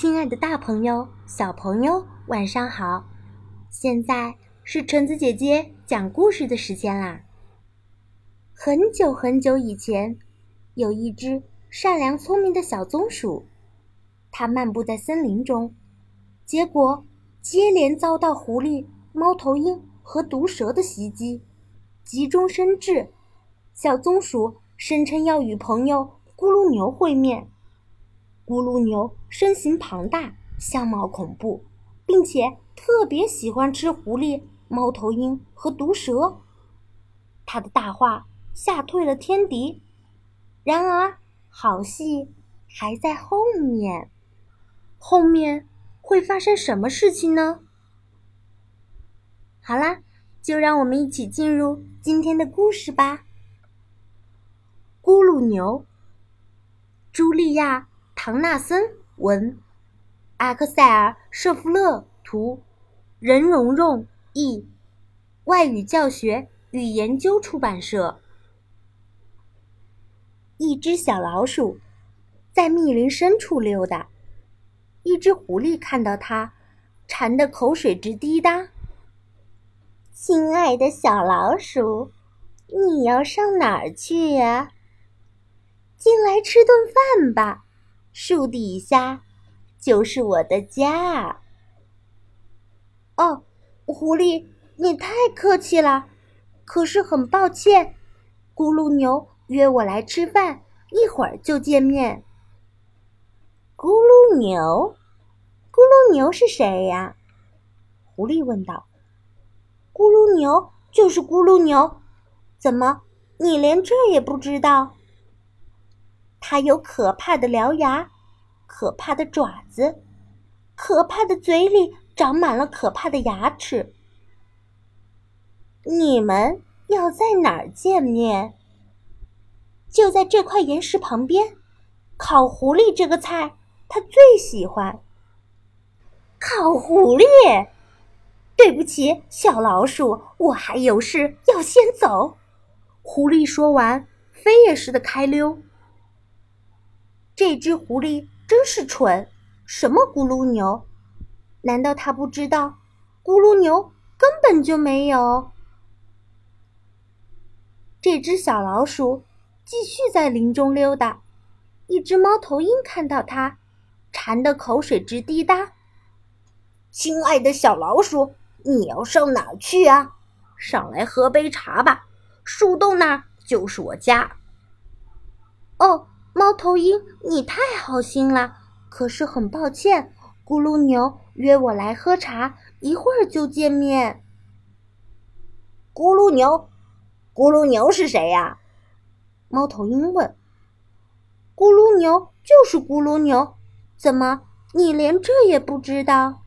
亲爱的大朋友、小朋友，晚上好！现在是橙子姐姐讲故事的时间啦。很久很久以前，有一只善良聪明的小松鼠，它漫步在森林中，结果接连遭到狐狸、猫头鹰和毒蛇的袭击，急中生智，小松鼠声称要与朋友咕噜牛会面。咕噜牛身形庞大，相貌恐怖，并且特别喜欢吃狐狸、猫头鹰和毒蛇。他的大话吓退了天敌。然而，好戏还在后面。后面会发生什么事情呢？好啦，就让我们一起进入今天的故事吧。咕噜牛，茱莉亚。唐纳森文，阿克塞尔·舍夫勒图，任蓉蓉译，外语教学与研究出版社。一只小老鼠在密林深处溜达，一只狐狸看到它，馋得口水直滴答。亲爱的小老鼠，你要上哪儿去呀？进来吃顿饭吧。树底下就是我的家。哦，狐狸，你太客气了。可是很抱歉，咕噜牛约我来吃饭，一会儿就见面。咕噜牛，咕噜牛是谁呀？狐狸问道。咕噜牛就是咕噜牛，怎么你连这也不知道？它有可怕的獠牙，可怕的爪子，可怕的嘴里长满了可怕的牙齿。你们要在哪儿见面？就在这块岩石旁边。烤狐狸这个菜，他最喜欢。烤狐狸？对不起，小老鼠，我还有事要先走。狐狸说完，飞也似的开溜。这只狐狸真是蠢，什么咕噜牛？难道他不知道，咕噜牛根本就没有？这只小老鼠继续在林中溜达，一只猫头鹰看到它，馋得口水直滴答。亲爱的小老鼠，你要上哪儿去啊？上来喝杯茶吧，树洞那儿就是我家。哦。猫头鹰，你太好心了，可是很抱歉，咕噜牛约我来喝茶，一会儿就见面。咕噜牛，咕噜牛是谁呀？猫头鹰问。咕噜牛就是咕噜牛，怎么你连这也不知道？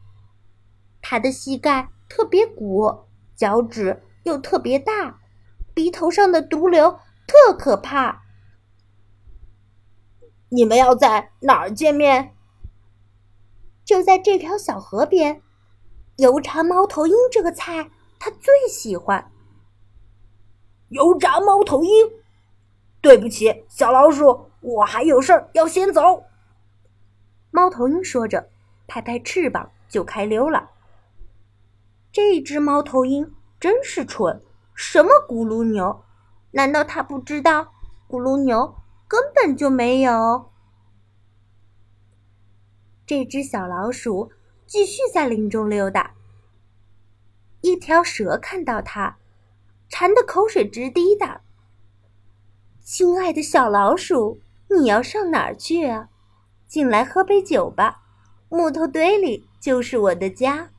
它的膝盖特别鼓，脚趾又特别大，鼻头上的毒瘤特可怕。你们要在哪儿见面？就在这条小河边。油炸猫头鹰这个菜，他最喜欢。油炸猫头鹰，对不起，小老鼠，我还有事儿要先走。猫头鹰说着，拍拍翅膀就开溜了。这只猫头鹰真是蠢，什么咕噜牛？难道他不知道咕噜牛？根本就没有。这只小老鼠继续在林中溜达。一条蛇看到它，馋得口水直滴答。亲爱的小老鼠，你要上哪儿去啊？进来喝杯酒吧，木头堆里就是我的家。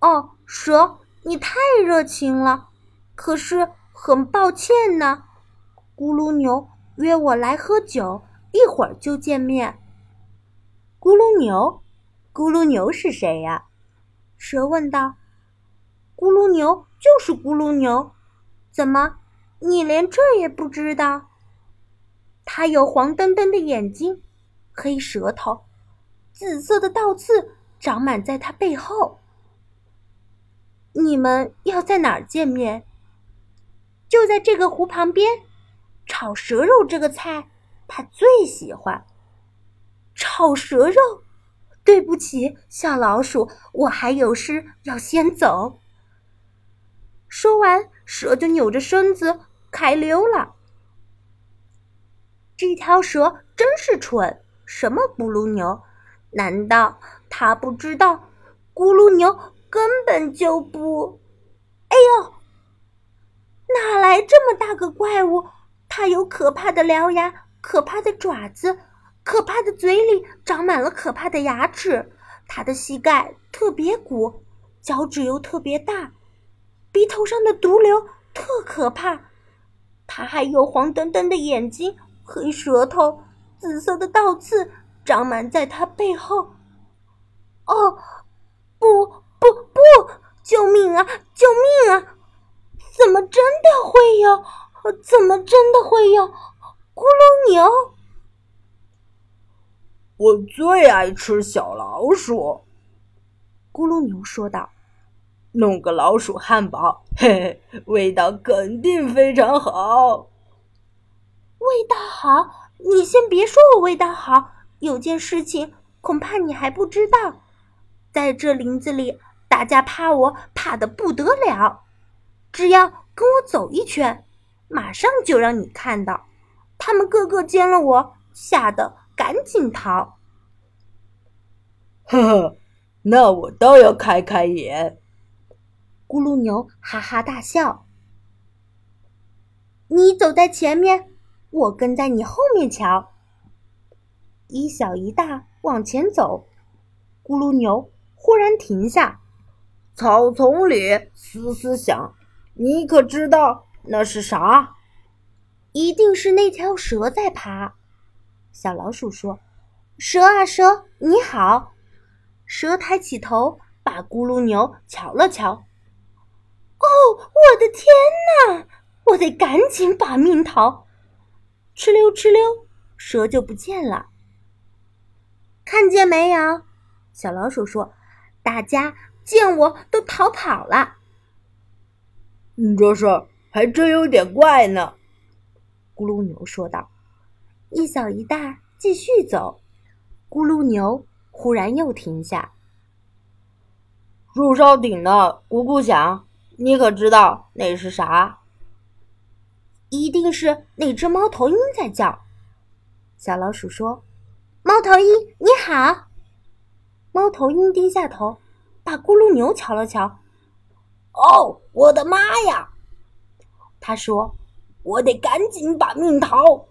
哦，蛇，你太热情了，可是很抱歉呢。咕噜牛。约我来喝酒，一会儿就见面。咕噜牛，咕噜牛是谁呀？蛇问道。咕噜牛就是咕噜牛，怎么你连这也不知道？它有黄澄澄的眼睛，黑舌头，紫色的倒刺长满在它背后。你们要在哪儿见面？就在这个湖旁边。炒蛇肉这个菜，他最喜欢。炒蛇肉，对不起，小老鼠，我还有事要先走。”说完，蛇就扭着身子开溜了。这条蛇真是蠢，什么咕噜牛？难道它不知道咕噜牛根本就不……哎呦，哪来这么大个怪物？它有可怕的獠牙，可怕的爪子，可怕的嘴里长满了可怕的牙齿。它的膝盖特别鼓，脚趾又特别大，鼻头上的毒瘤特可怕。它还有黄澄澄的眼睛。黑舌头，紫色的倒刺长满在它背后。哦，不不不！救命啊！救命啊！怎么真的会有？怎么真的会有咕噜牛？我最爱吃小老鼠。咕噜牛说道：“弄个老鼠汉堡，嘿嘿，味道肯定非常好。”味道好，你先别说我味道好。有件事情恐怕你还不知道，在这林子里，大家怕我怕的不得了。只要跟我走一圈，马上就让你看到，他们个个见了我，吓得赶紧逃。呵呵，那我倒要开开眼。咕噜牛哈哈大笑。你走在前面。我跟在你后面瞧，一小一大往前走。咕噜牛忽然停下，草丛里嘶嘶响，你可知道那是啥？一定是那条蛇在爬。小老鼠说：“蛇啊蛇，你好。”蛇抬起头，把咕噜牛瞧了瞧。哦，我的天哪！我得赶紧把命逃。哧溜哧溜，蛇就不见了。看见没有？小老鼠说：“大家见我都逃跑了。”这事还真有点怪呢。”咕噜牛说道。一小一大继续走，咕噜牛忽然又停下。树梢顶的咕咕响，你可知道那是啥？一定是那只猫头鹰在叫。小老鼠说：“猫头鹰，你好。”猫头鹰低下头，把咕噜牛瞧了瞧。“哦，我的妈呀！”他说：“我得赶紧把命逃。”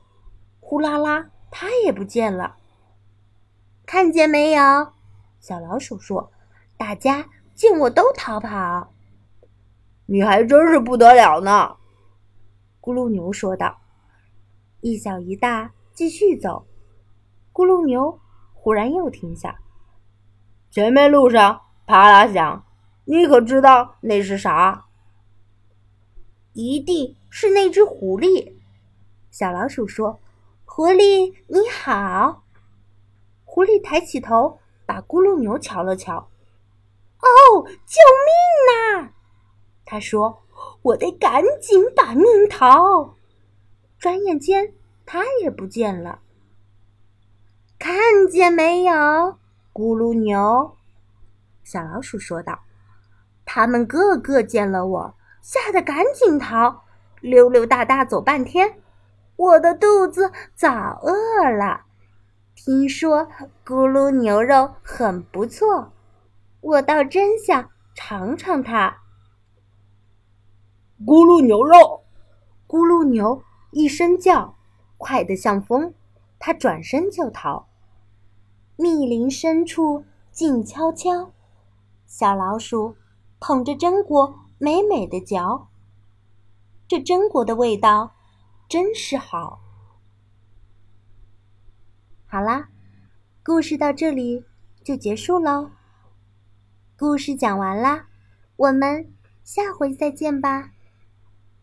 呼啦啦，它也不见了。看见没有？小老鼠说：“大家见我都逃跑。”你还真是不得了呢。咕噜牛说道：“一小一大继续走。”咕噜牛忽然又停下。前面路上啪啦响，你可知道那是啥？一定是那只狐狸。小老鼠说：“狐狸你好。”狐狸抬起头，把咕噜牛瞧了瞧。“哦，救命呐！”他说。我得赶紧把命逃，转眼间他也不见了。看见没有，咕噜牛？小老鼠说道：“他们个个见了我，吓得赶紧逃，溜溜达达走半天，我的肚子早饿了。听说咕噜牛肉很不错，我倒真想尝尝它。”咕噜牛肉，咕噜牛一声叫，快得像风，它转身就逃。密林深处静悄悄，小老鼠捧着榛果美美的嚼。这榛果的味道真是好。好啦，故事到这里就结束喽。故事讲完啦，我们下回再见吧。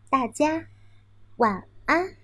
大家晚安。